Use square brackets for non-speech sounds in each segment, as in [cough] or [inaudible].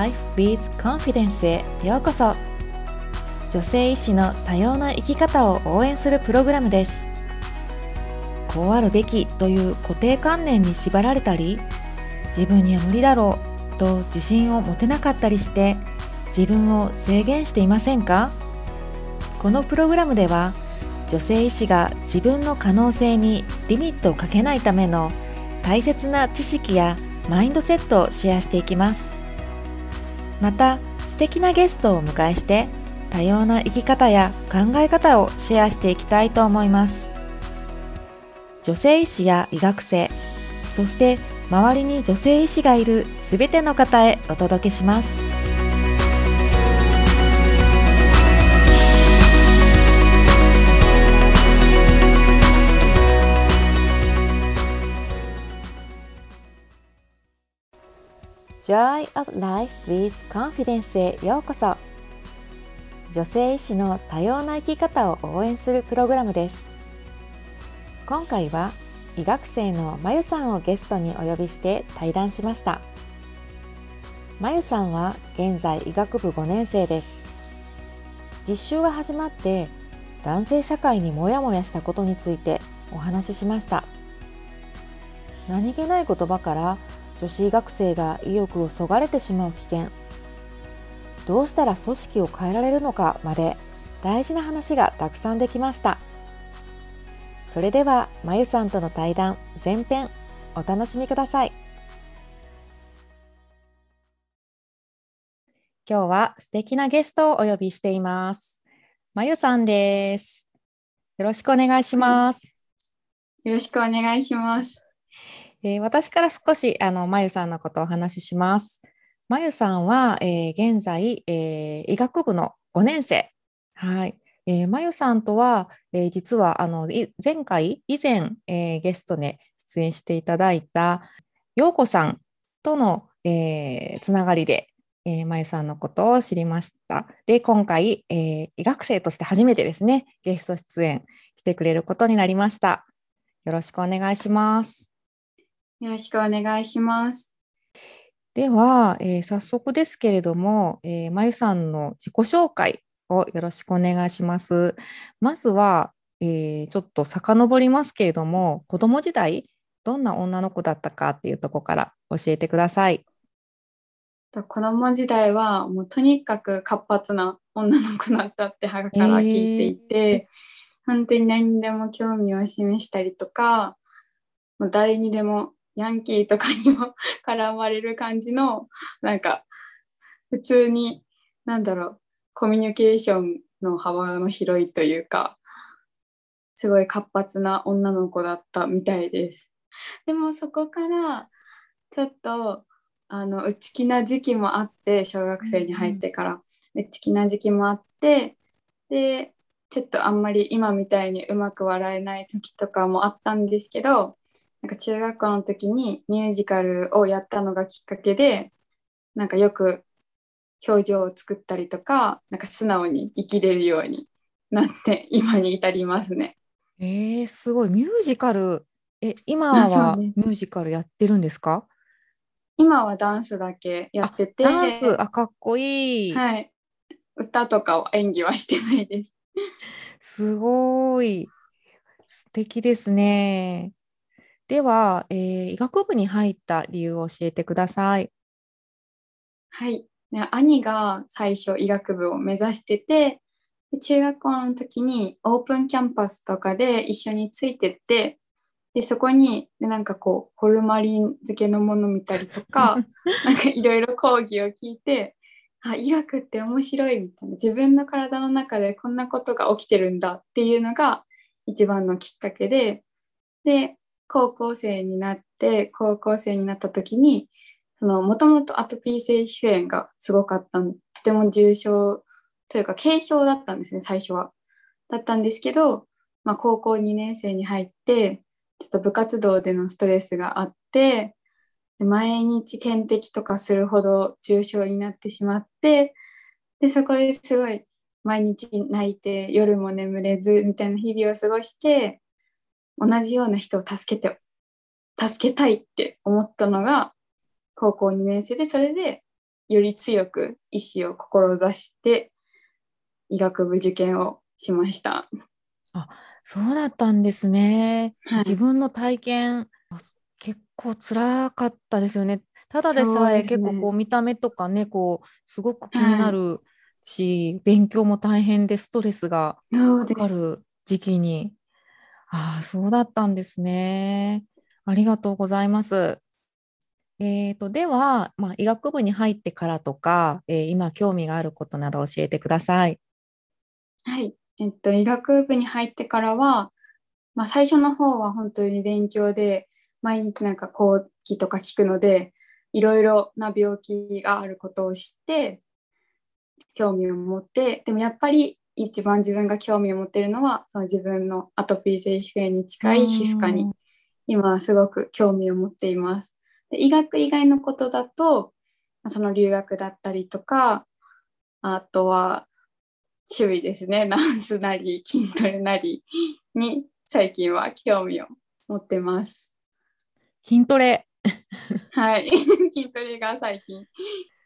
Life with Confidence へようこそ。女性医師の多様な生き方を応援するプログラムです。こうあるべきという固定観念に縛られたり自分には無理だろうと自信を持てなかったりして自分を制限していませんか？このプログラムでは女性医師が自分の可能性にリミットをかけないための大切な知識やマインドセットをシェアしていきます。また素敵なゲストをお迎えして多様な生き方や考え方をシェアしていきたいと思います。女性医師や医学生そして周りに女性医師がいるすべての方へお届けします。Joy of Life with Confidence へようこそ。女性医師の多様な生き方を応援するプログラムです。今回は医学生のまゆさんをゲストにお呼びして対談しました。まゆさんは現在医学部5年生です。実習が始まって男性社会にモヤモヤしたことについてお話ししました。何気ない言葉から女子学生が意欲をそがれてしまう危険。どうしたら組織を変えられるのかまで大事な話がたくさんできました。それではまゆさんとの対談前編お楽しみください。今日は素敵なゲストをお呼びしています。まゆさんです。よろしくお願いします、よろしくお願いします。えー、私から少しあのまゆさんのことをお話しします。まゆさんは、えー、現在、えー、医学部の5年生。はい。えー、まゆさんとは、えー、実はあの前回、以前、えー、ゲストで出演していただいたようこさんとの、えー、つながりで、えー、まゆさんのことを知りました。で、今回、えー、医学生として初めてですね、ゲスト出演してくれることになりました。よろしくお願いします。よろしくお願いします。では、えー、早速ですけれども、えー、まゆさんの自己紹介をよろしくお願いします。まずは、えー、ちょっと遡りますけれども、子供時代、どんな女の子だったかっていうところから教えてください。子供時代はもうとにかく活発な女の子だったって母から聞いていて、えー、本当に何にでも興味を示したりとかもう誰にでもヤンキーとかにも絡まれる感じのなんか普通になんだろうコミュニケーションの幅の広いというかすごい活発な女の子だったみたいです。でもそこからちょっとあの内気な時期もあって小学生に入ってから、うん、内気な時期もあってでちょっとあんまり今みたいにうまく笑えない時とかもあったんですけどなんか中学校の時にミュージカルをやったのがきっかけでなんかよく表情を作ったりとかなんか素直に生きれるようになって [laughs] 今に至りますね。えー、すごい。ミュージカルえ今はミュージカルやってるんですか？今はダンスだけやってて。ダンス。あかっこいい、はい、歌とかを演技はしてないです。すごい。素敵ですね。では、えー、医学部に入った理由を教えてください。はい。兄が最初医学部を目指してて、中学校の時にオープンキャンパスとかで一緒についてって、でそこになんかこうホルマリン漬けのもの見たりとか [laughs] なんかいろいろ講義を聞いてあ医学って面白いみたいな自分の体の中でこんなことが起きてるんだっていうのが一番のきっかけでで高校生になって高校生になった時にもともとアトピー性皮膚炎がすごかったとても重症というか軽症だったんですね最初は。だったんですけど、まあ、高校2年生に入ってちょっと部活動でのストレスがあって毎日点滴とかするほど重症になってしまってでそこですごい毎日泣いて夜も眠れずみたいな日々を過ごして同じような人を助けて助けたいって思ったのが高校2年生でそれでより強く医師を志して医学部受験をしました。あそうだったんですね。はい自分の体験結構辛かったですよね。ただでさえ結構こう見た目とかねこうすごく気になるし、勉強も大変でストレスが。かかる時期に。ああ、そうだったんですね。ありがとうございます。えーと、では、まあ、医学部に入ってからとか、えー今興味があることなど教えてください。はい。えっと、医学部に入ってからは、まあ、最初の方は本当に勉強で、毎日なんか講義とか聞くので、いろいろな病気があることを知って、興味を持って、でもやっぱり一番自分が興味を持っているのは、その自分のアトピー性皮膚炎に近い皮膚科に。今はすごく興味を持っています。で医学以外のことだと、まあその留学だったりとか、あとは趣味ですね、[laughs] ダンスなり筋トレなりに最近は興味を持ってます。筋トレ、はい、[laughs] 筋トレが最近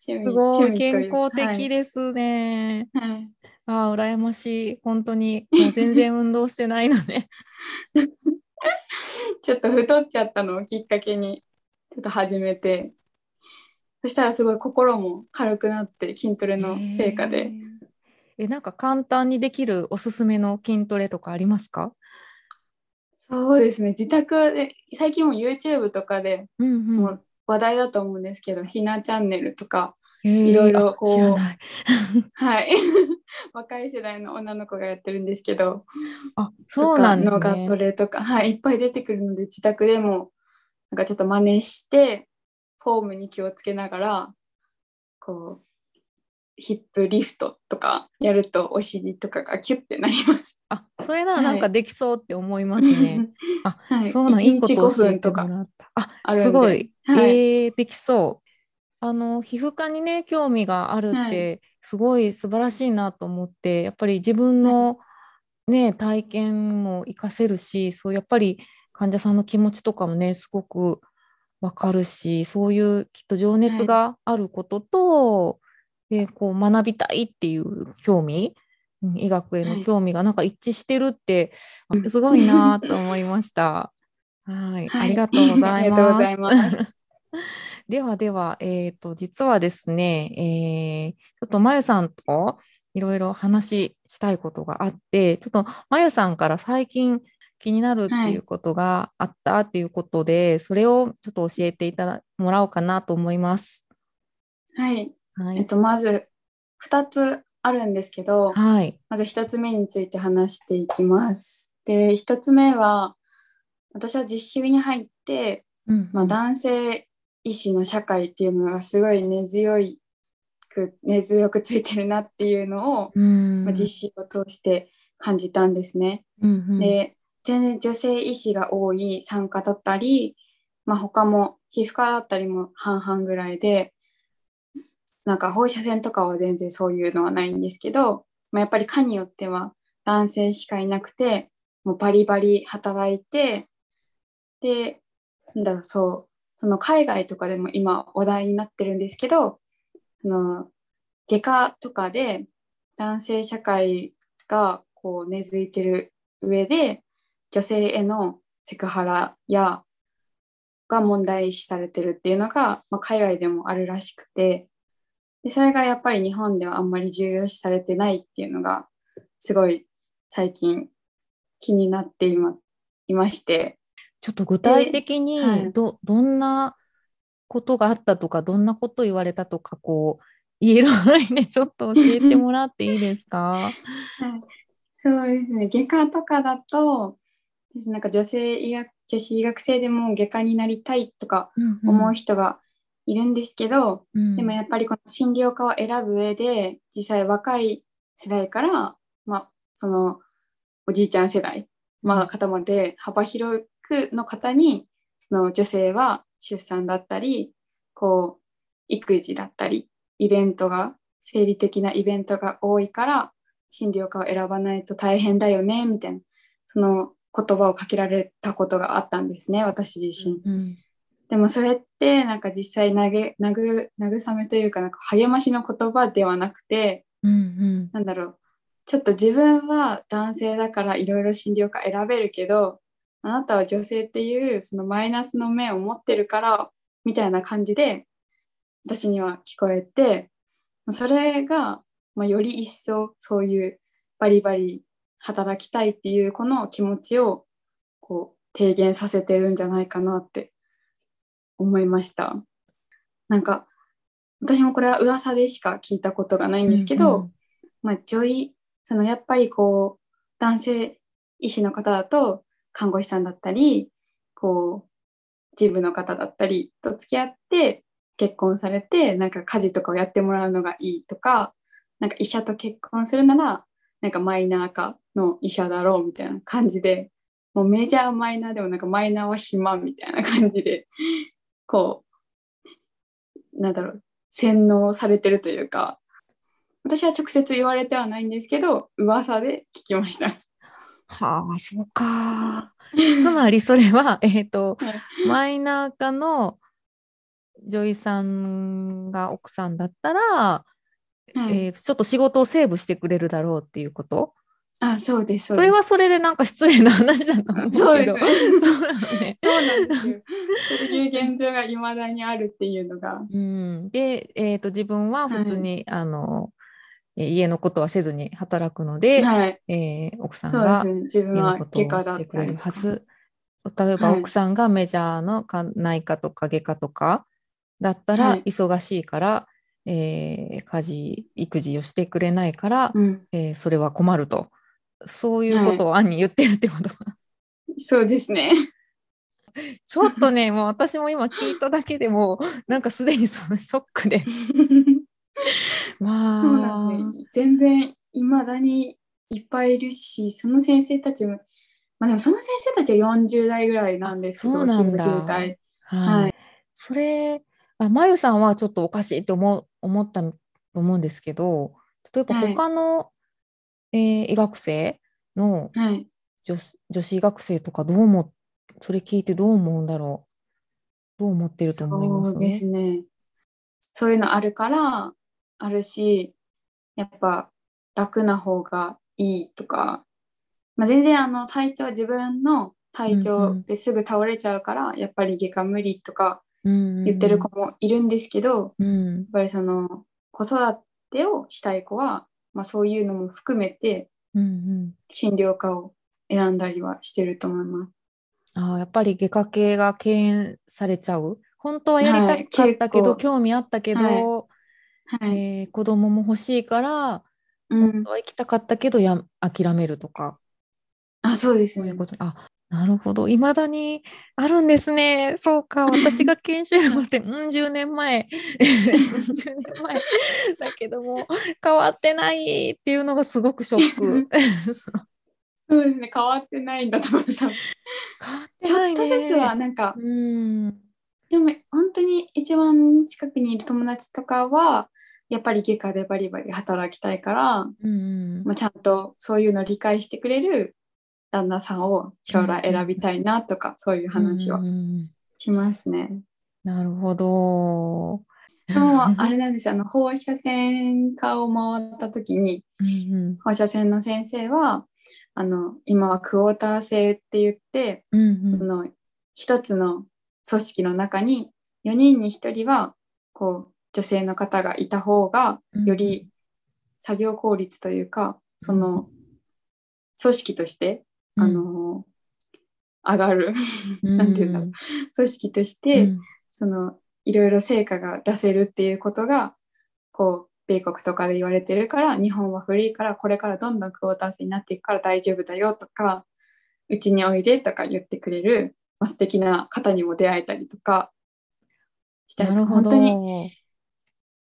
趣味すごい。健康的ですね。はいはいああ、羨ましい。本当に、もう全然運動してないので。[laughs] ちょっと太っちゃったのをきっかけにちょっと始めて、そしたらすごい心も軽くなって筋トレの成果で。へー。え、なんか簡単にできるおすすめの筋トレとかありますか？そうですね、自宅で、最近も YouTube とかでうんうんもう話題だと思うんですけど、ひなチャンネルとか、いろいろあこう。[laughs] はい、[laughs] 若い世代の女の子がやってるんですけど、あ、そうなんですとかトね。レとか、はい、いっぱい出てくるので、自宅でもなんかちょっと真似して、フォームに気をつけながら、こう、ヒップリフトとかやるとお尻とかがキュッてなります。あ、それならはいなんかできそうって思いますね。[laughs] あ、はい、そうなん、1いいこ日5とを教えて分とかもらった。あ。すごい。はいえーできそう。あの、皮膚科にね、興味があるはって、すごい素晴らしいなと思って、やっぱり自分のね、体験も活かせるし、そう、やっぱり患者さんの気持ちとかもね、すごくわかるし、そういうきっと情熱があることと、で、こう学びたいっていう興味、うん医学へのはい。興味がなんか一致してるって、あすごいなと思いました。はい、はい。ありがとうござい。ますではでは、えっと、実はですね、えーちょっとまゆさんといろいろ話したいことがあって、ちょっとまゆさんから最近気になるっていうことがあったっていうことで、それをちょっと教えていただもらおうかなと思います。はい。はい。えっと、まず2つあるんですけど、はい。まず1つ目について話していきます。で、1つ目は、私は実習に入って、うんまあ、男性医師の社会っていうのがすごい根強いく根強くついてるなっていうのを、うんまあ、実習を通して感じたんですね。うんうんで全然女性医師が多い産科だったり、まあ、他も皮膚科だったりも半々ぐらいでなんか放射線とかは全然そういうのはないんですけど、まあ、やっぱり科によっては男性しかいなくてもうバリバリ働いてでなんだろうそうその海外とかでも今話題になってるんですけどその外科とかで男性社会がこう根付いてる上で女性へのセクハラやが問題視されてるっていうのが、まあ、海外でもあるらしくてでそれがやっぱり日本ではあんまり重要視されてないっていうのがすごい最近気になっていまいまして。ちょっと具体的はい。にど、どんなことがあったとか、どんなこと言われたとか、こう、言える範囲で [laughs] ちょっと教えてもらっていいですか？[laughs] はい、そうですね。外科とかだと私なんか女性医学女子医学生でも外科になりたいとか思う人がいるんですけど、うん。でもやっぱりこの診療科を選ぶ上で実際若い世代から、まあ、そのおじいちゃん世代、まあ、方まで幅広くの方にその女性は出産だったりこう育児だったりイベントが生理的なイベントが多いから診療科を選ばないと大変だよねみたいなその言葉をかけられたことがあったんですね私自身。うんでもそれってなんか実際投げ慰慰めというかなんか励ましの言葉ではなくて、うんうん。なんだろう。ちょっと自分は男性だからいろいろ診療科選べるけどあなたは女性っていうそのマイナスの面を持ってるからみたいな感じで私には聞こえてそれが、まあ、より一層そういうバリバリ働きたいっていうこの気持ちをこう低減させてるんじゃないかなって思いました。なんか私もこれは噂でしか聞いたことがないんですけど、うんまあ、女医そのやっぱりこう男性医師の方だと看護師さんだったりこう事務の方だったりと付き合って結婚されてなんか家事とかをやってもらうのがいいとかなんか医者と結婚するならなんかマイナー化の医者だろうみたいな感じでもうメジャーマイナーでもなんかマイナーは暇みたいな感じでこうなんだろう洗脳されてるというか私は直接言われてはないんですけど噂で聞きました。はあそうか。[laughs] つまりそれは [laughs] えっ、とはいマイナー化の女医さんが奥さんだったら、はいえーちょっと仕事をセーブしてくれるだろうっていうこと？あそうですそうそですれはそれでなんか失礼な話だと思うそうです [laughs] そうなのね。そうなんですよ。そういう現状がいまだにあるっていうのが。うん、で、えー、と自分は普通に、あのえー家のことはせずに働くので、はい。えー奥さんが家のはことをしてくれ。るはず。例えばはい奥さんがメジャーのか内科とか外科とかだったらはい忙しいから、えー家事育児をしてくれないから、うん。えーそれは困るとそういうことを暗に言ってるってこと、そうですね。[laughs] ちょっとねもう私も今聞いただけでもなんかすでにそのショックで [laughs] ま [laughs] あそうなんですね。全然いまだにいっぱいいるし、その先生たちも、まあでもその先生たちは40代ぐらいなんですけど、あそうなんだ40代。はいはいそれあまゆさんはちょっとおかしいって思う思ったと思うんですけど例えばはい他の、えー医学生のはい。女子女子医学生とかどう思それ聞いてどう思うんだろう？どう思ってると思います？そうですね。そういうのあるから、あるし、やっぱ楽な方がいいとか、まあ、全然あの体調、自分の体調んですぐ倒れちゃうから、やっぱり外科無理とかうん言ってる子もいるんですけど、やっうんぱりその子育てをしたい子は、まあ、そういうのも含めて診療科を選んだりはしてると思います。あーやっぱり外科系が敬遠されちゃう？本当はやりたかったはいけど、結構。興味あったけど、はい。えー子供も欲しいからうん。本当、は行きたかったけどや諦めるとか。あ、そうですね。そういう。こと。あなるほど。いまだにあるんですね。そうか。私が研修のって [laughs] うん10年前。[laughs] 10年前。だけども変わってないっていうのがすごくショック。[laughs] そうですね。変わってないんだと思います。変わってちょないね。っとずつはなんか、うん。でも本当に一番近くにいる友達とかは、やっぱり外科でバリバリ働きたいから、うんうんまあ、ちゃんとそういうのを理解してくれる旦那さんを将来選びたいなとか、そういう話はうんうんしますね。なるほど。でもあれなんですよあの放射線科を回った時にうん放射線の先生はあの今はクォーター制って言ってうんうんその一つの組織の中に4人に1人はこう女性の方がいた方がうん。より作業効率というかその組織として、あの上がる。[laughs] なんていうんだろう。組織として、うん。そのいろいろ成果が出せるっていうことがこう米国とかで言われてるから日本は古いからこれからどんどんクォーター制になっていくから大丈夫だよとかうちにおいでとか言ってくれる、まあ、素敵な方にも出会えたりとかしたりなるほど。本当に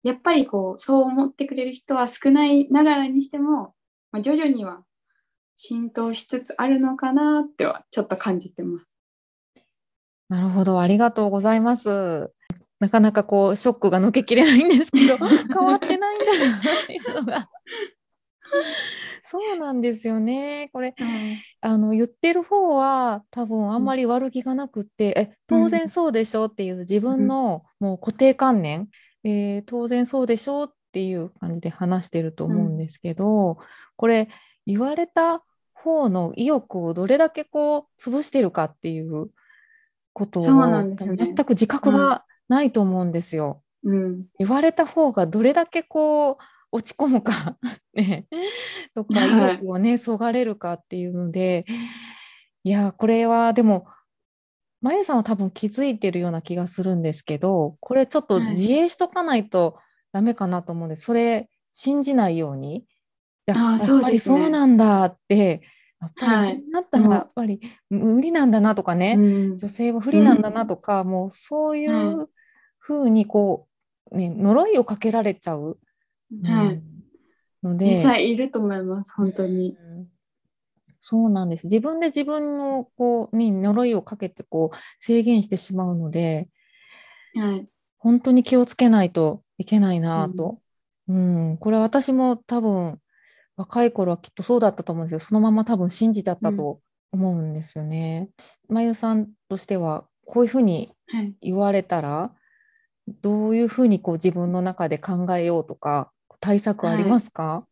やっぱりこうそう思ってくれる人は少ないながらにしても、まあ、徐々には浸透しつつあるのかなってはちょっと感じてます。なるほど。ありがとうございます。なかなかこうショックが抜けきれないんですけど [laughs] 変わってないんだなっていうのが。そうなんですよね。これ、はいあの言ってる方は多分あんまり悪気がなくって、え当然そうでしょっていう自分のもう固定観念、えー当然そうでしょっていう感じで話してると思うんですけど、これ言われた方の意欲をどれだけこう潰してるかっていうことをそうなんですね全く自覚がないと思うんですよ。うん。言われた方がどれだけこう落ち込むか [laughs] ねとかはい意欲をねそがれるかっていうのでいやこれはでもまゆさんは多分気づいてるような気がするんですけどこれちょっとはい。自衛しとかないとダメかなと思うんで、それ信じないように。いやっぱりそうなんだってやっぱりはい。そうなったらやっぱり無理なんだなとかね、うん。女性は不利なんだなとか、もうそういはうふうにこう、ね、呪いをかけられちゃう、はい。うんので。実際いると思います、本当に。うんそうなんです自分で自分のこうに呪いをかけてこう制限してしまうのではい。本当に気をつけないといけないなと、うんこれは私も多分若い頃はきっとそうだったと思うんですけどそのまま多分信じちゃったと思うんですよね。まゆさんとしてはこういうふうにはい。言われたらどういうふうにこう自分の中で考えようとか対策ありますか、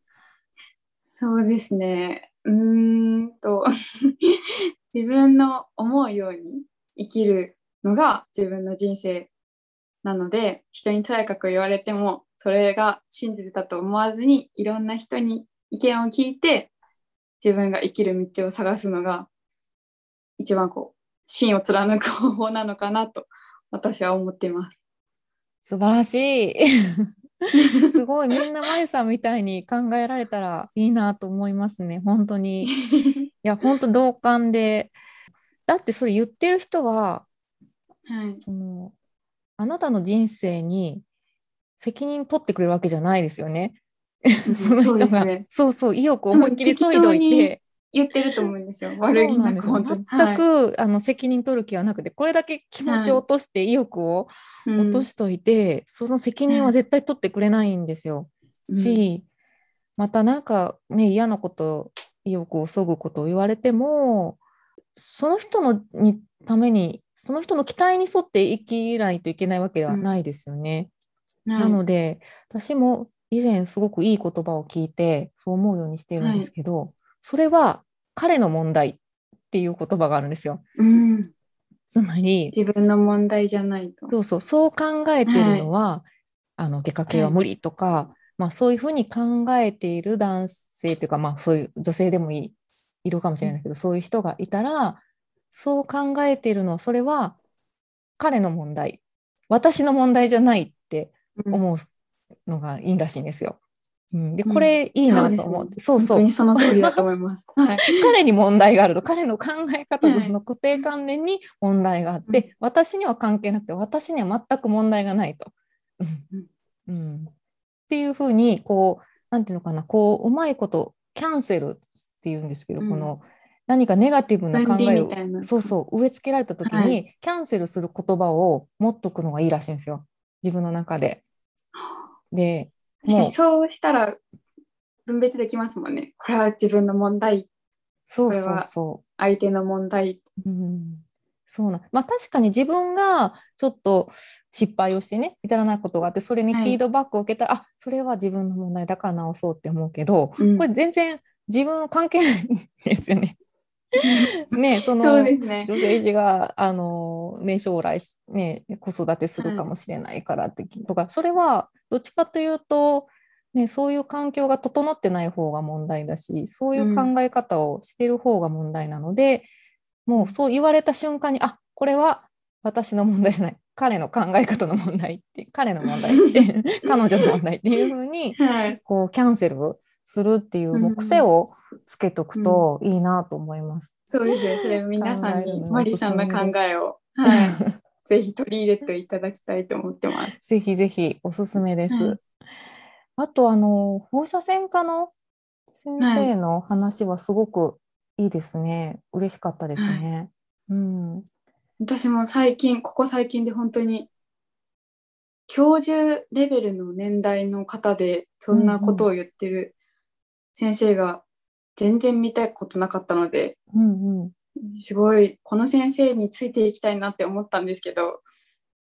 そうですね。うんと、[laughs] 自分の思うように生きるのが自分の人生なので、人にとやかく言われても、それが真実だと思わずに、いろんな人に意見を聞いて、自分が生きる道を探すのが、一番こう、芯を貫く方法なのかなと、私は思っています。素晴らしい [laughs] すごいみんなまゆさんみたいに考えられたらいいなと思いますね。本当に。[laughs] いや本当同感で。だってそれ言ってる人ははい。そのあなたの人生に責任取ってくれるわけじゃないですよね。そのそう人がですね。そうそう意欲を思いっきり削いどいて言ってると思うんですよ。[laughs] 悪気なく、本当全く、あの責任取る気はなくてこれだけ気持ちを落として意欲をはい。落としといて、その責任は絶対取ってくれないんですよ。うん。し、またなんかね嫌なこと意欲をそぐことを言われてもその人のにためにその人の期待に沿って生きないといけないわけではないですよね。なので私も以前すごくいい言葉を聞いてそう思うようにしているんですけど、それは彼の問題っていう言葉があるんですよ。うん、つまり自分の問題じゃないと。そうそうそう考えてるのは、あの出かけは無理とか、まあ、そういうふうに考えている男性というか、まあ、そういう女性でもいいいるかもしれないけど、そういう人がいたらそう考えているのはそれは彼の問題私の問題じゃないってうん思うのがいいらしいんですよ。うん、でうん。これいいなと思って、そうそう本当にその通りだと思います。[laughs] はい。彼に問題があると。彼の考え方とはいその固定観念に問題があって、うん。私には関係なくて私には全く問題がないと。うん。うん。っていうふうにこうなんていうのかな。こううまいことキャンセルっていうんですけど、うん。この何かネガティブな考えをそうそう植え付けられた時に、はい。キャンセルする言葉を持っとくのがいいらしいんですよ。自分の中で。で確かにそうしたら分別できますもんね。これは自分の問題、そうそうこれはそう。相手の問題。うんそうなんまあ確かに自分がちょっと失敗をしてね至らないことがあってそれにフはいィードバックを受けたら、あそれは自分の問題だから直そうって思うけど、うんこれ全然自分関係ないんですよね。[laughs] ねそのね。女性児があの、ね、将来、ね、子育てするかもしれないからって、とかそれはどっちかというと、ね、そういう環境が整ってない方が問題だしそういう考え方をしてる方が問題なので、もうそう言われた瞬間にあこれは私の問題じゃない彼の考え方の問題って彼の問題って彼女の問題っていうふうにはい。こうキャンセルするっていうもう癖をつけとくといいなと思います。そうですよ。それ皆さんにマリさんの考えを、はい、[laughs] ぜひ取り入れていただきたいと思ってます。ぜひぜひおすすめです。はいあとあの放射線科の先生の話はすごくいいですね。嬉しかったですね。うん。私も最近、ここ最近で本当に教授レベルの年代の方でそんなことを言ってる先生が全然見たことなかったので、うんうんすごいこの先生についていきたいなって思ったんですけど、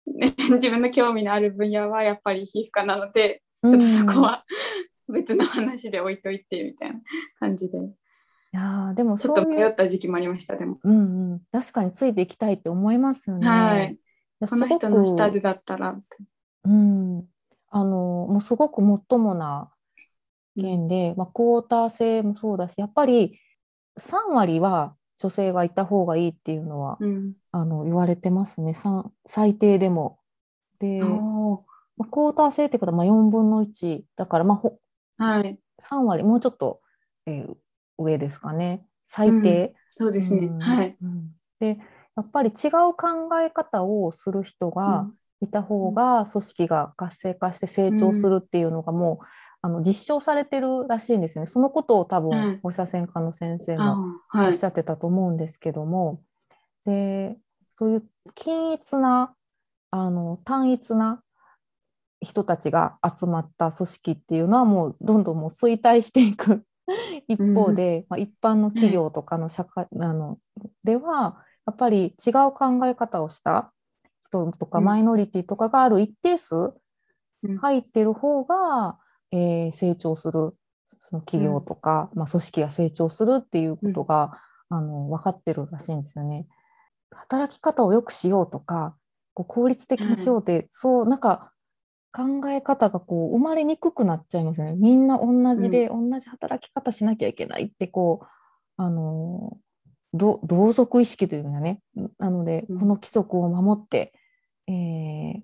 ね [laughs] 自分の興味のある分野はやっぱり皮膚科なのでちょっとそこは [laughs] 別の話で置いといてみたいな感じでいやーでもちょっと迷った時期もありましたでも。うんうん、確かについていきたいって思いますよね。はいこの人の下でだったら。うん、あのもうすごくもっともな件で、まあ、クォーター制もそうだしやっぱり3割は女性がいた方がいいっていうのは、うん、あの言われてますね。さ最低でも。で、まあ、クォーター制ってことはまあ4分の1だから、まあ、ほはい、3割もうちょっと、えー上ですかね。最低。そうですね。うん。はい。うん。でやっぱり違う考え方をする人がいた方が組織が活性化して成長するっていうのがもう、あの実証されてるらしいんですよね。そのことを多はい。分放射線科の先生あもおっし。ゃってたと思うんですけども、でそういう均一なあの単一な人たちが集まった組織っていうのはもうどんどんもう衰退していく [laughs] 一方で、まあ、一般の企業とかの社会、あのではやっぱり違う考え方をした人とかうん。マイノリティとかがある一定数うん。入ってる方が、えー成長するその企業とか、まあ、組織が成長するっていうことが、あの分かってるらしいんですよね。働き方を良くしようとかこう効率的にしようって、そうなんか考え方がこう生まれにくくなっちゃいますよね。みんな同じで、同じ働き方しなきゃいけないってこうあのど同族意識というのがねなので、うん。この規則を守って、えー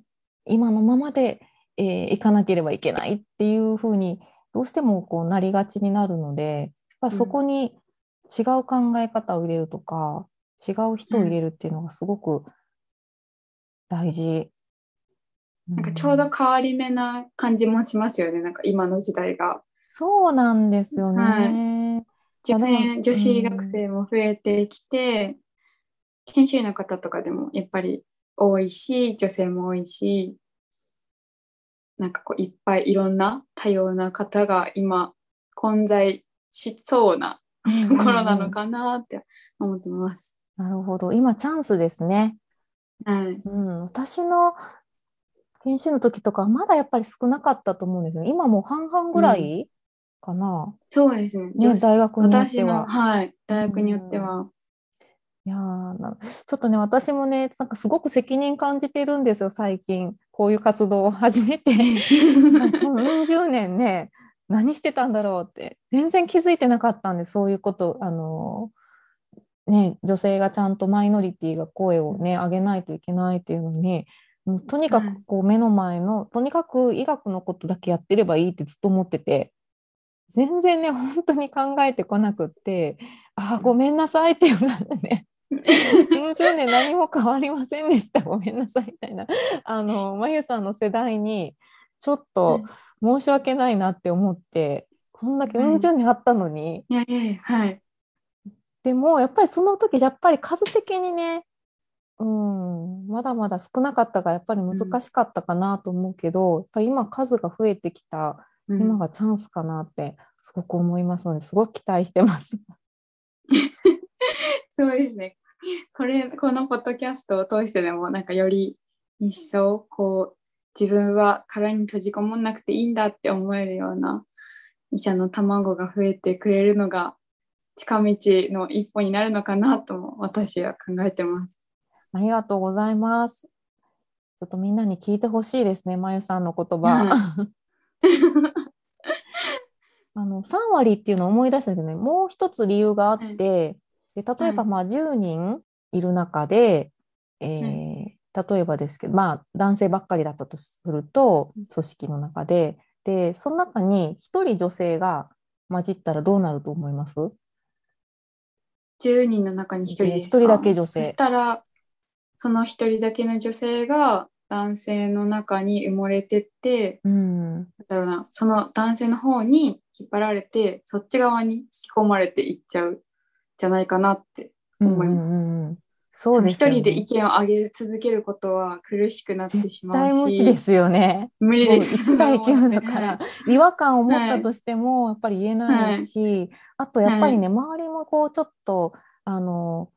今のままで、えーいかなければいけないっていうふうにどうしてもこうなりがちになるのでやっそこに違う考え方を入れるとか、違う人を入れるっていうのがすごく大事。なんかちょうど変わり目な感じもしますよね。なんか今の時代が。そうなんですよね。はい女性女子学生も増えてきて、研修医の方とかでもやっぱり多いし、女性も多いし、なんかこういっぱいいろんな多様な方が今混在しそうなところなのかなって思ってます。なるほど。今チャンスですね。はい。うん、私の研修の時とかはまだやっぱり少なかったと思うんですよ。今もう半々ぐらいかな。そうですね。大学によっては。はい、大学によっては。いやーなちょっとね私もねなんかすごく責任感じてるんですよ最近こういう活動を始めて [laughs] この40年ね何してたんだろうって全然気づいてなかったんでそういうことあのね女性がちゃんとマイノリティが声をね上げないといけないっていうのにもうとにかはい。くこう目の前の、とにかく医学のことだけやってればいいってずっと思ってて全然ね本当に考えてこなくってあーごめんなさいっていうのがね40年何も変わりませんでした。[laughs] ごめんなさいみたいな。あのまゆさんの世代にちょっと申し訳ないなって思ってこんだけはい40年あったのに、いやいやいや、はい。でもやっぱりその時やっぱり数的にねうんまだまだ少なかったからやっぱり難しかったかなと思うけど、やっぱり今数が増えてきたうん。今がチャンスかなってすごく思いますのですごく期待してます。[laughs] そうですね。[laughs] これ、このポッドキャストを通してでも、なんかより一層、こう、自分は殻に閉じこもんなくていいんだって思えるような医者の卵が増えてくれるのが近道の一歩になるのかなとも私は考えてます。ありがとうございます。ちょっとみんなに聞いてほしいですね、まゆさんの言葉。は [laughs] あの3割っていうのを思い出したけどね、もう一つ理由があって、で例えばはい。まあ10人いる中で、えー例えばですけど、まあ、男性ばっかりだったとするとうん。組織の中ででその中に1人女性が混じったらどうなると思います？10人の中に1人ですか？一人だけ女性。そしたら、その1人だけの女性が男性の中に埋もれてって、うんだろうな、その男性の方に引っ張られて、そっち側に引き込まれていっちゃうじゃないかなって思います。うんうんうんそうですよね。一人で意見を上げ続けることは苦しくなってし絶まう対無理でし、すよね。無理です。そう1対9だか [laughs] はらい。違和感を持ったとしてもやっぱり言えないし、あとやっぱりね、周りもこうちょっとあの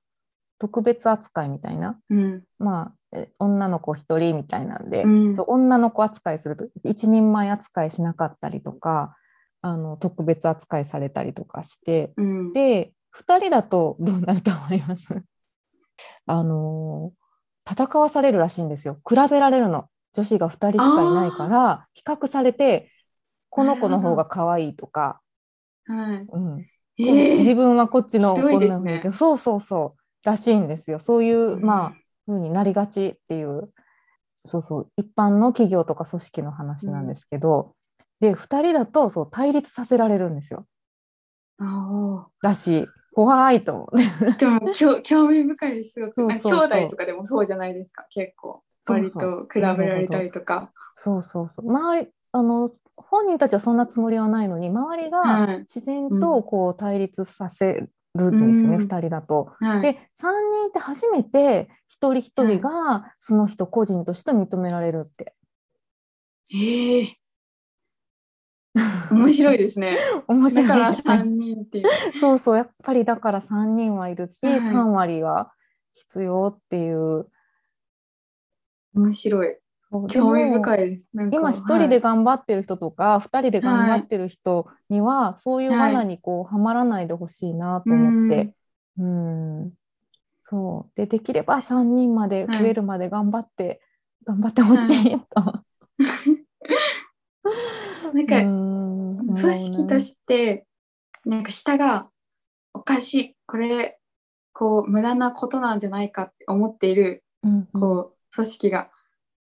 特別扱いみたいな、うん。まあ、え女の子一人みたいなんで、うん。女の子扱いすると一人前扱いしなかったりとかあの特別扱いされたりとかしてうん。で2人だとどうなると思います？[laughs] あの戦わされるらしいんですよ。比べられるの。女子が2人しかいないから比較されてこの子の方が可愛いとか、はい。うん、えー。自分はこっちのこんな風だけど。そうそうそう。らしいんですよ。そういう、うんまあ風になりがちっていうそうそう一般の企業とか組織の話なんですけど、で2人だとそう対立させられるんですよ。あらしい怖いと思う。ーでもきょ興味深いです。すごくそうそうそう。なんか兄弟とかでもそうじゃないですか。結構。割と比べられたりとか。そうそうそう。周りあの本人たちはそんなつもりはないのに周りはい。が自然とこう対立させるんですよね、うん。2人だと。はい。で3人いて初めて一人一人がその人個人として認められるって。ええ面白いですね。面白いだからですね3人っていう。そうそうやっぱりだから3人はいるし、はい。3割は必要っていう。面白い。興味深いです。今一人で頑張ってる人とか、二人で頑張ってる人には、そういうはい罠にこうはまらないでほしいなと思って、うん、そう。でできれば3人まではい。増えるまで頑張って、頑張ってほしいと。[laughs] [laughs] なんかうん。組織としてなんか下がおかしいこれこう無駄なことなんじゃないかって思っているうんうん。こう組織が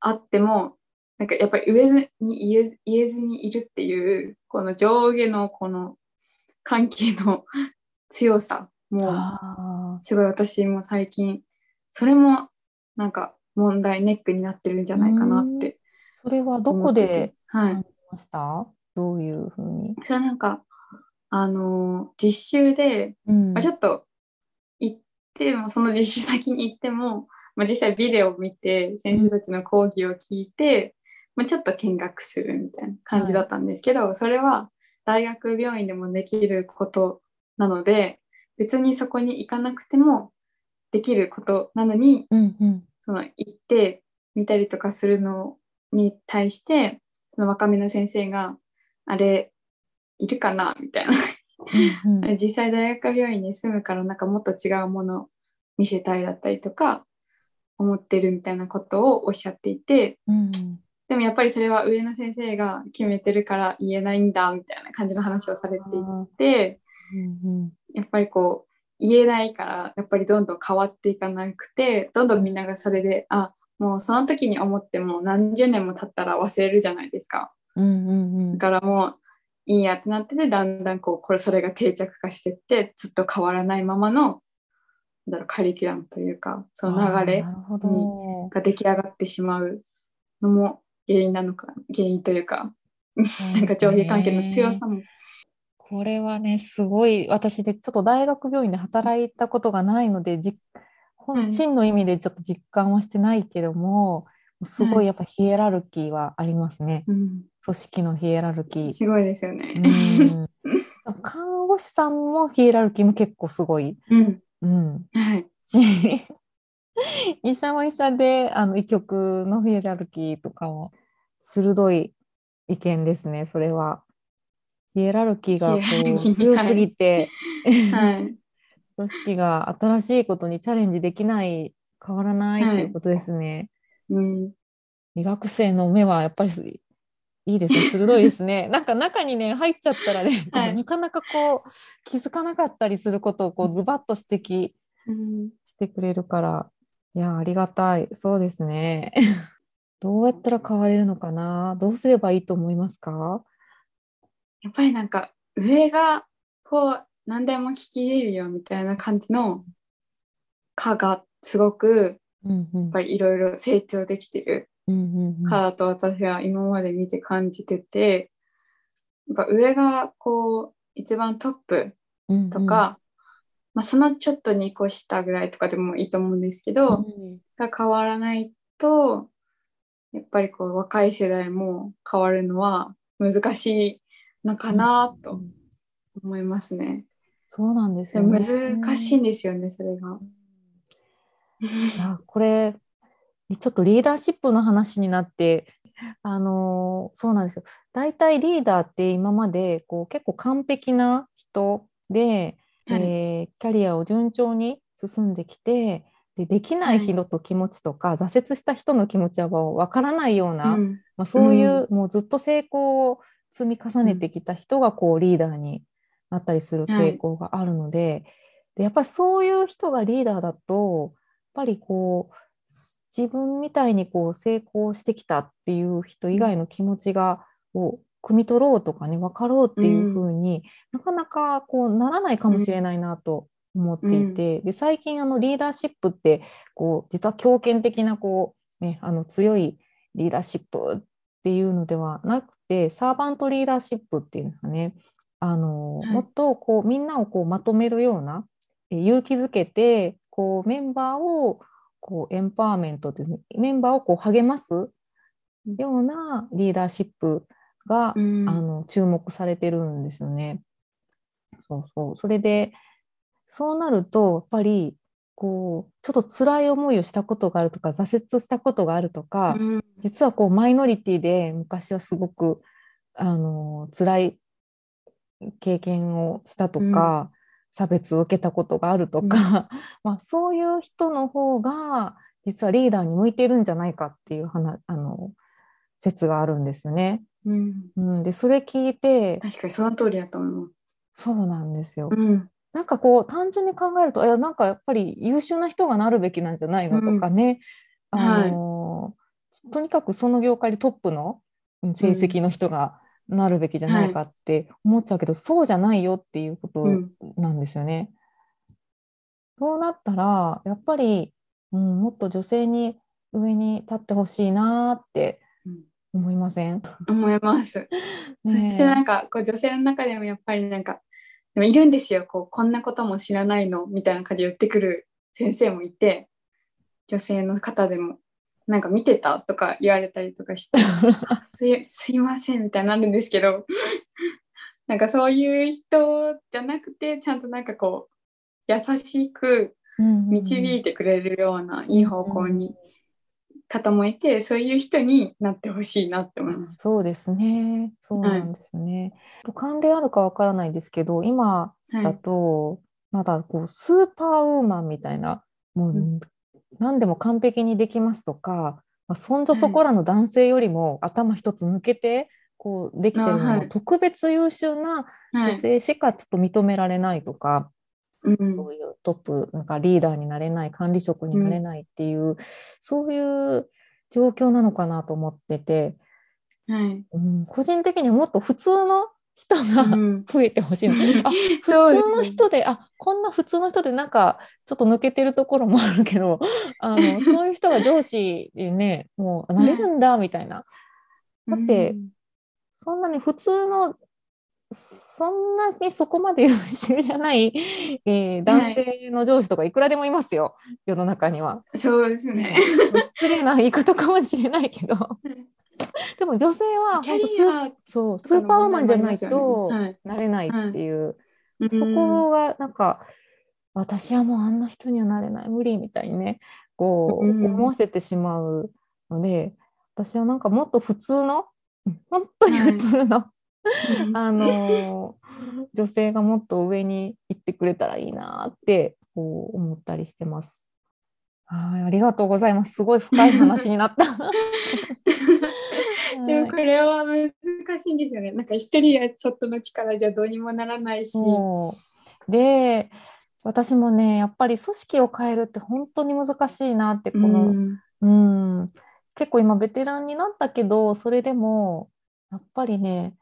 あってもなんかやっぱり言えずに言えず言えずにいるっていうこの上下のこの関係の強さもあすごい私も最近それもなんか問題ネックになってるんじゃないかなってーそれはどこではいました？どういうふうに、それはなんかあのー実習でうん。まあ、ちょっと行ってもその実習先に行っても、まあ、実際ビデオを見て先生たちの講義を聞いて、まあ、ちょっと見学するみたいな感じだったんですけど、それは大学病院でもできることなので別にそこに行かなくてもできることなのにうんうん。その行って見たりとかするのに対してその若めの先生があれいるかな？みたいな。うんうん。実際大学病院に住むからなんかもっと違うものを見せたいだったりとか思ってるみたいなことをおっしゃっていてうんでもやっぱりそれは上の先生が決めてるから言えないんだみたいな感じの話をされていあてーうん。やっぱりこう言えないからやっぱりどんどん変わっていかなくてどんどんみんながそれであもうその時に思っても何十年も経ったら忘れるじゃないですか。うんうんうんだからもういいやってなっててだんだんこうこれそれが定着化してってずっと変わらないままのだろうカリキュラムというかその流れなるほどが出来上がってしまうのも原因なのか原因というかなんか上下関係の強さも。これはね、すごい、私でちょっと大学病院で働いたことがないので、じはい本真の意味でちょっと実感はしてないけども、すごはいいやっぱヒエラルキーはありますね。うん、組織のヒエラルキー。すごいですよね。うん [laughs] 看護師さんもヒエラルキーも結構すごい。うん、うん、はい。し [laughs] 医者は医者であの医局のヒエラルキーとかも鋭い意見ですね、それは。ヒエラルキーがこう強すぎて、はい。組織が新しいことにチャレンジできない、変わらないはいっていうことですね。うん、医学生の目はやっぱりすいいですね、鋭いですね。[laughs] なんか中にね、入っちゃったらね、はいなかなかこう気づかなかったりすることをこうズバッと指摘うんしてくれるから、いや、ありがたい。そうですね。[laughs] どうやったら変われるのかな？どうすればいいと思いますか？やっぱりなんか上がこう何でも聞き入れるよみたいな感じの科がすごくうんうん。やっぱりいろいろ成長できてるうんうんうん。科だと私は今まで見て感じててやっぱ上がこう一番トップうんうん。とか、まあ、そのちょっと2個下ぐらいとかでもいいと思うんですけど、が変わらないとやっぱりこう若い世代も変わるのは難しいのかなと思いますね。そうなんですよ、ね、難しいんですよね、それが。あこれちょっとリーダーシップの話になってあのそうなんですよ。大体リーダーって今までこう結構完璧な人で、はい、えー、キャリアを順調に進んできてでできない人と気持ちとか、はい、挫折した人の気持ちは分からないような、うん、まあ、そういう、うん、もうずっと成功を積み重ねてきた人がこうリーダーになったりする傾向があるのではい、でやっぱりそういう人がリーダーだとやっぱりこう自分みたいにこう成功してきたっていう人以外の気持ちがを汲み取ろうとかね分かろうっていうふうに、うん、なかなかこうならないかもしれないなと思っていて、うん、で最近あのリーダーシップってこう実は強権的なこう、ね、あの強いリーダーシップっていうのではなくてサーバントリーダーシップっていうのがねあの、はい、もっとこうみんなをこうまとめるような勇気づけてこうメンバーをこうエンパワーメントってメンバーをこう励ますようなリーダーシップが、うん、あの注目されてるんですよね。そうそう。それでそうなるとやっぱりこうちょっと辛い思いをしたことがあるとか挫折したことがあるとか、うん、実はこうマイノリティで昔はすごくあの辛い経験をしたとか、差別を受けたことがあるとか、うん、[laughs] まあ、そういう人の方が実はリーダーに向いているんじゃないかっていう話あの説があるんですね。うん、うん、でそれ聞いて確かにその通りだと思う。そうなんですよ。うん、なんかこう単純に考えるといやなんかやっぱり優秀な人がなるべきなんじゃないのとかね、あの、はい、とにかくその業界でトップの成績の人がなるべきじゃないかって思っちゃうけど、はい、そうじゃないよっていうことなんですよね。うん、そうなったらやっぱり、うん、もっと女性に上に立ってほしいなって思いません、思います。[laughs] ね、そしてなんかこう女性の中でもやっぱりなんかでもいるんですよ。こうこんなことも知らないのみたいな感じで言ってくる先生もいて女性の方でもなんか見てた？とか言われたりとかして [laughs] すいすいませんみたいになるんですけど。[laughs] なんかそういう人じゃなくてちゃんとなんかこう優しく導いてくれるようないい方向に方もいてそういう人になってほしいなって思います。そうですね。そうなんですね。はい、関連あるかわからないですけど今だと、まだこうスーパーウーマンみたいなもう何でも完璧にできますとか、まあ、そんじょそこらの男性よりも頭一つ抜けてこうできてるの特別優秀な女性しかちょっと認められないとか、はい、そういうトップなんかリーダーになれない管理職になれないっていう、うん、そういう状況なのかなと思ってて、はい。うん、個人的にはもっと普通の人が増えてほしいの、[laughs] うん、あ普通の人で、ね、あこんな普通の人でなんかちょっと抜けてるところもあるけどあの [laughs] そういう人が上司にねもうなれるんだみたいな。だって、うん、そんなに普通のそんなにそこまで優秀じゃない、えー、男性の上司とかいくらでもいますよ、はい、世の中には。そうですね。失礼な言い方かもしれないけど。[laughs] [laughs] でも女性は本当スそうスーパーウーマンじゃないとなれないっていう、はい。はい、そこがなんか、私はもうあんな人にはなれない。無理みたいにねこう思わせてしまうので、私はなんかもっと普通の本当に普通の、はい、[laughs] あの女性がもっと上に行ってくれたらいいなってこう思ったりしてます。はい、ありがとうございます。すごい深い話になった。[laughs] でもこれは難しいんですよね。なんか一人やそっとの力じゃどうにもならないし。で私もねやっぱり組織を変えるって本当に難しいなってこの、うん、うん。結構今ベテランになったけどそれでもやっぱりね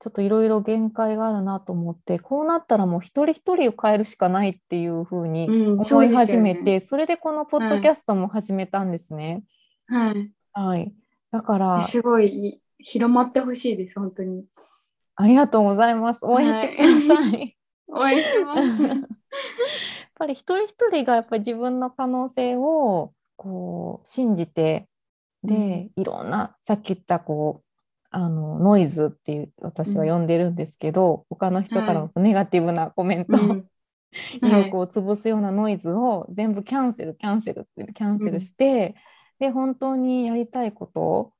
ちょっといろいろ限界があるなと思ってこうなったらもう一人一人を変えるしかないっていうふうに思い始めて、うんそね、それでこのポッドキャストも始めたんですね。はい、はい、だからすごい広まってほしいです本当に。ありがとうございます。応援してください。はい、[laughs] 応援します。[laughs] ぱり一人一人がやっぱり自分の可能性をこう信じてで、いろんなさっき言ったこうあのノイズっていう私は呼んでるんですけど、うん、他の人からのネガティブなコメント、はい、[laughs] 意欲を潰すようなノイズを全部キャンセルキャンセルってキャンセルして、うん、で本当にやりたいこと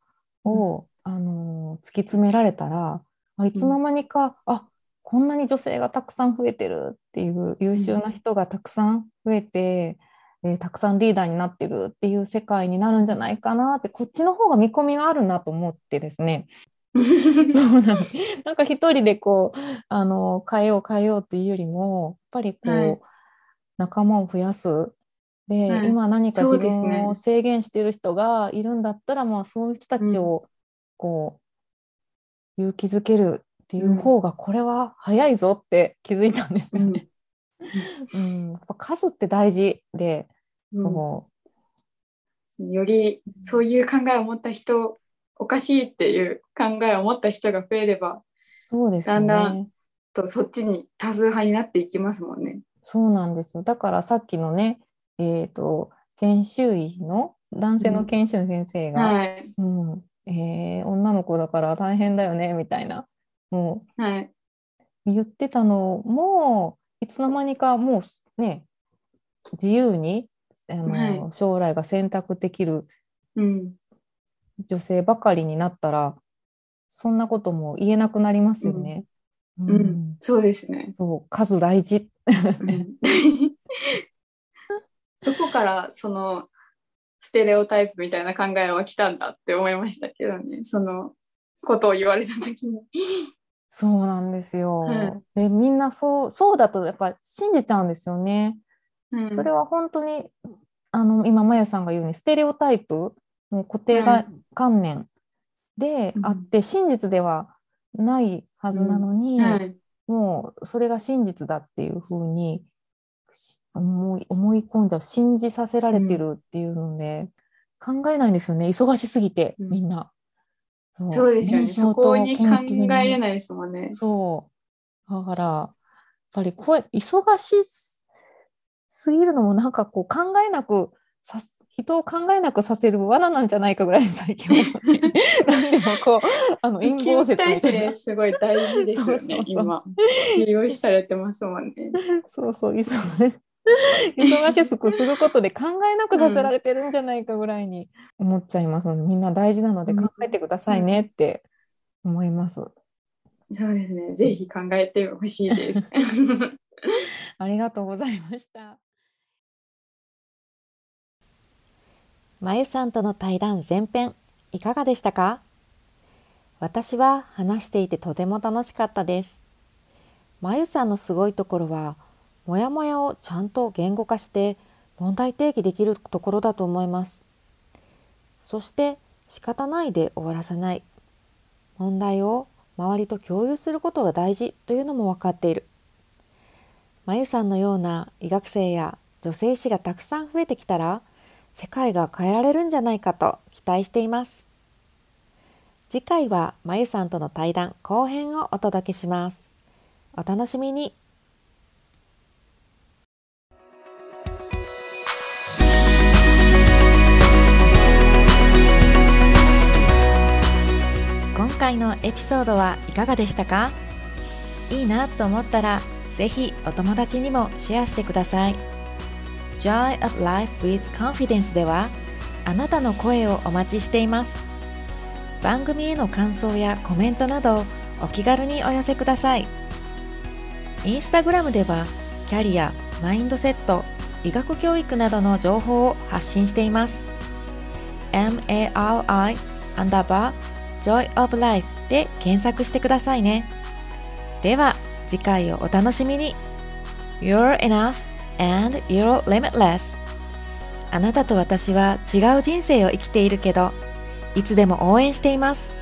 を、うん、あの突き詰められたらいつの間にか、うん、あこんなに女性がたくさん増えてるっていう優秀な人がたくさん増えて、えー、たくさんリーダーになってるっていう世界になるんじゃないかなってこっちの方が見込みがあるなと思ってですね。[laughs] そうなんなんか一人でこうあの変えよう変えようっていうよりもやっぱりこう、はい、仲間を増やすで、はい、今何か自分を制限している人がいるんだったら、ね、まあ、そういう人たちをこう、勇気づけるっていう方がこれは早いぞって気づいたんですよね。うん、やっぱ数って大事で、そう。よりそういう考えを持った人おかしいっていう考えを持った人が増えればそうです、ね、だんだんとそっちに多数派になっていきますもんね。そうなんですよ。だからさっきのね、えーと、研修医の男性の研修医先生が、うんはい。うんえー、女の子だから大変だよねみたいなもう、はい、言ってたのもいつの間にかもうね自由にあの、はい、将来が選択できる、うん、女性ばかりになったらそんなことも言えなくなりますよね。うん、うん、そうですね。そう数大事。どこからそのステレオタイプみたいな考えは来たんだって思いましたけどね。そのことを言われた時に。そうなんですよ。うん、でみんなそうそうだとやっぱ信じちゃうんですよね。うん、それは本当にあの今まやさんが言うようにステレオタイプもう固定が観念であって、真実ではないはずなのに、もうそれが真実だっていうふうに思い思い込んじゃう信じさせられてるっていうので、考えないんですよね。忙しすぎてみんな。そう。そうですよね。そこに考えれないですもんね。そう。だからやっぱりこう忙しすぎるのもなんかこう考えなくさ人を考えなくさせる罠なんじゃないかぐらい最近何 [laughs] でもこうあの陰謀説みたいな。すごい大事ですよね。[laughs] そうそうそう。今。重要視されてますもんね。[laughs] そうそう忙し [laughs] 忙しくすることで考えなくさせられてるんじゃないかぐらいに思っちゃいます。ので、みんな大事なので考えてくださいねって思います、うんうん、そうですね。ぜひ考えてほしいです。[laughs] ありがとうございました。まゆさんとの対談前編いかがでしたか？私は話していてとても楽しかったです。まゆさんのすごいところは、もやもやをちゃんと言語化して問題提起できるところだと思います。そして仕方ないで終わらさない。問題を周りと共有することが大事というのも分かっている。まゆさんのような医学生や女性医師がたくさん増えてきたら、世界が変えられるんじゃないかと期待しています。次回はまゆさんとの対談後編をお届けします。お楽しみに。エピソードはいかがでしたか？いいなと思ったらぜひお友達にもシェアしてください。Joy of Life with Confidence ではあなたの声をお待ちしています。番組への感想やコメントなどお気軽にお寄せください。インスタグラムではキャリア、マインドセット、医学教育などの情報を発信しています。MARI アンダーバー Joy of Life で検索してくださいね。では次回をお楽しみに。You're enough and you're limitless. あなたと私は違う人生を生きているけどいつでも応援しています。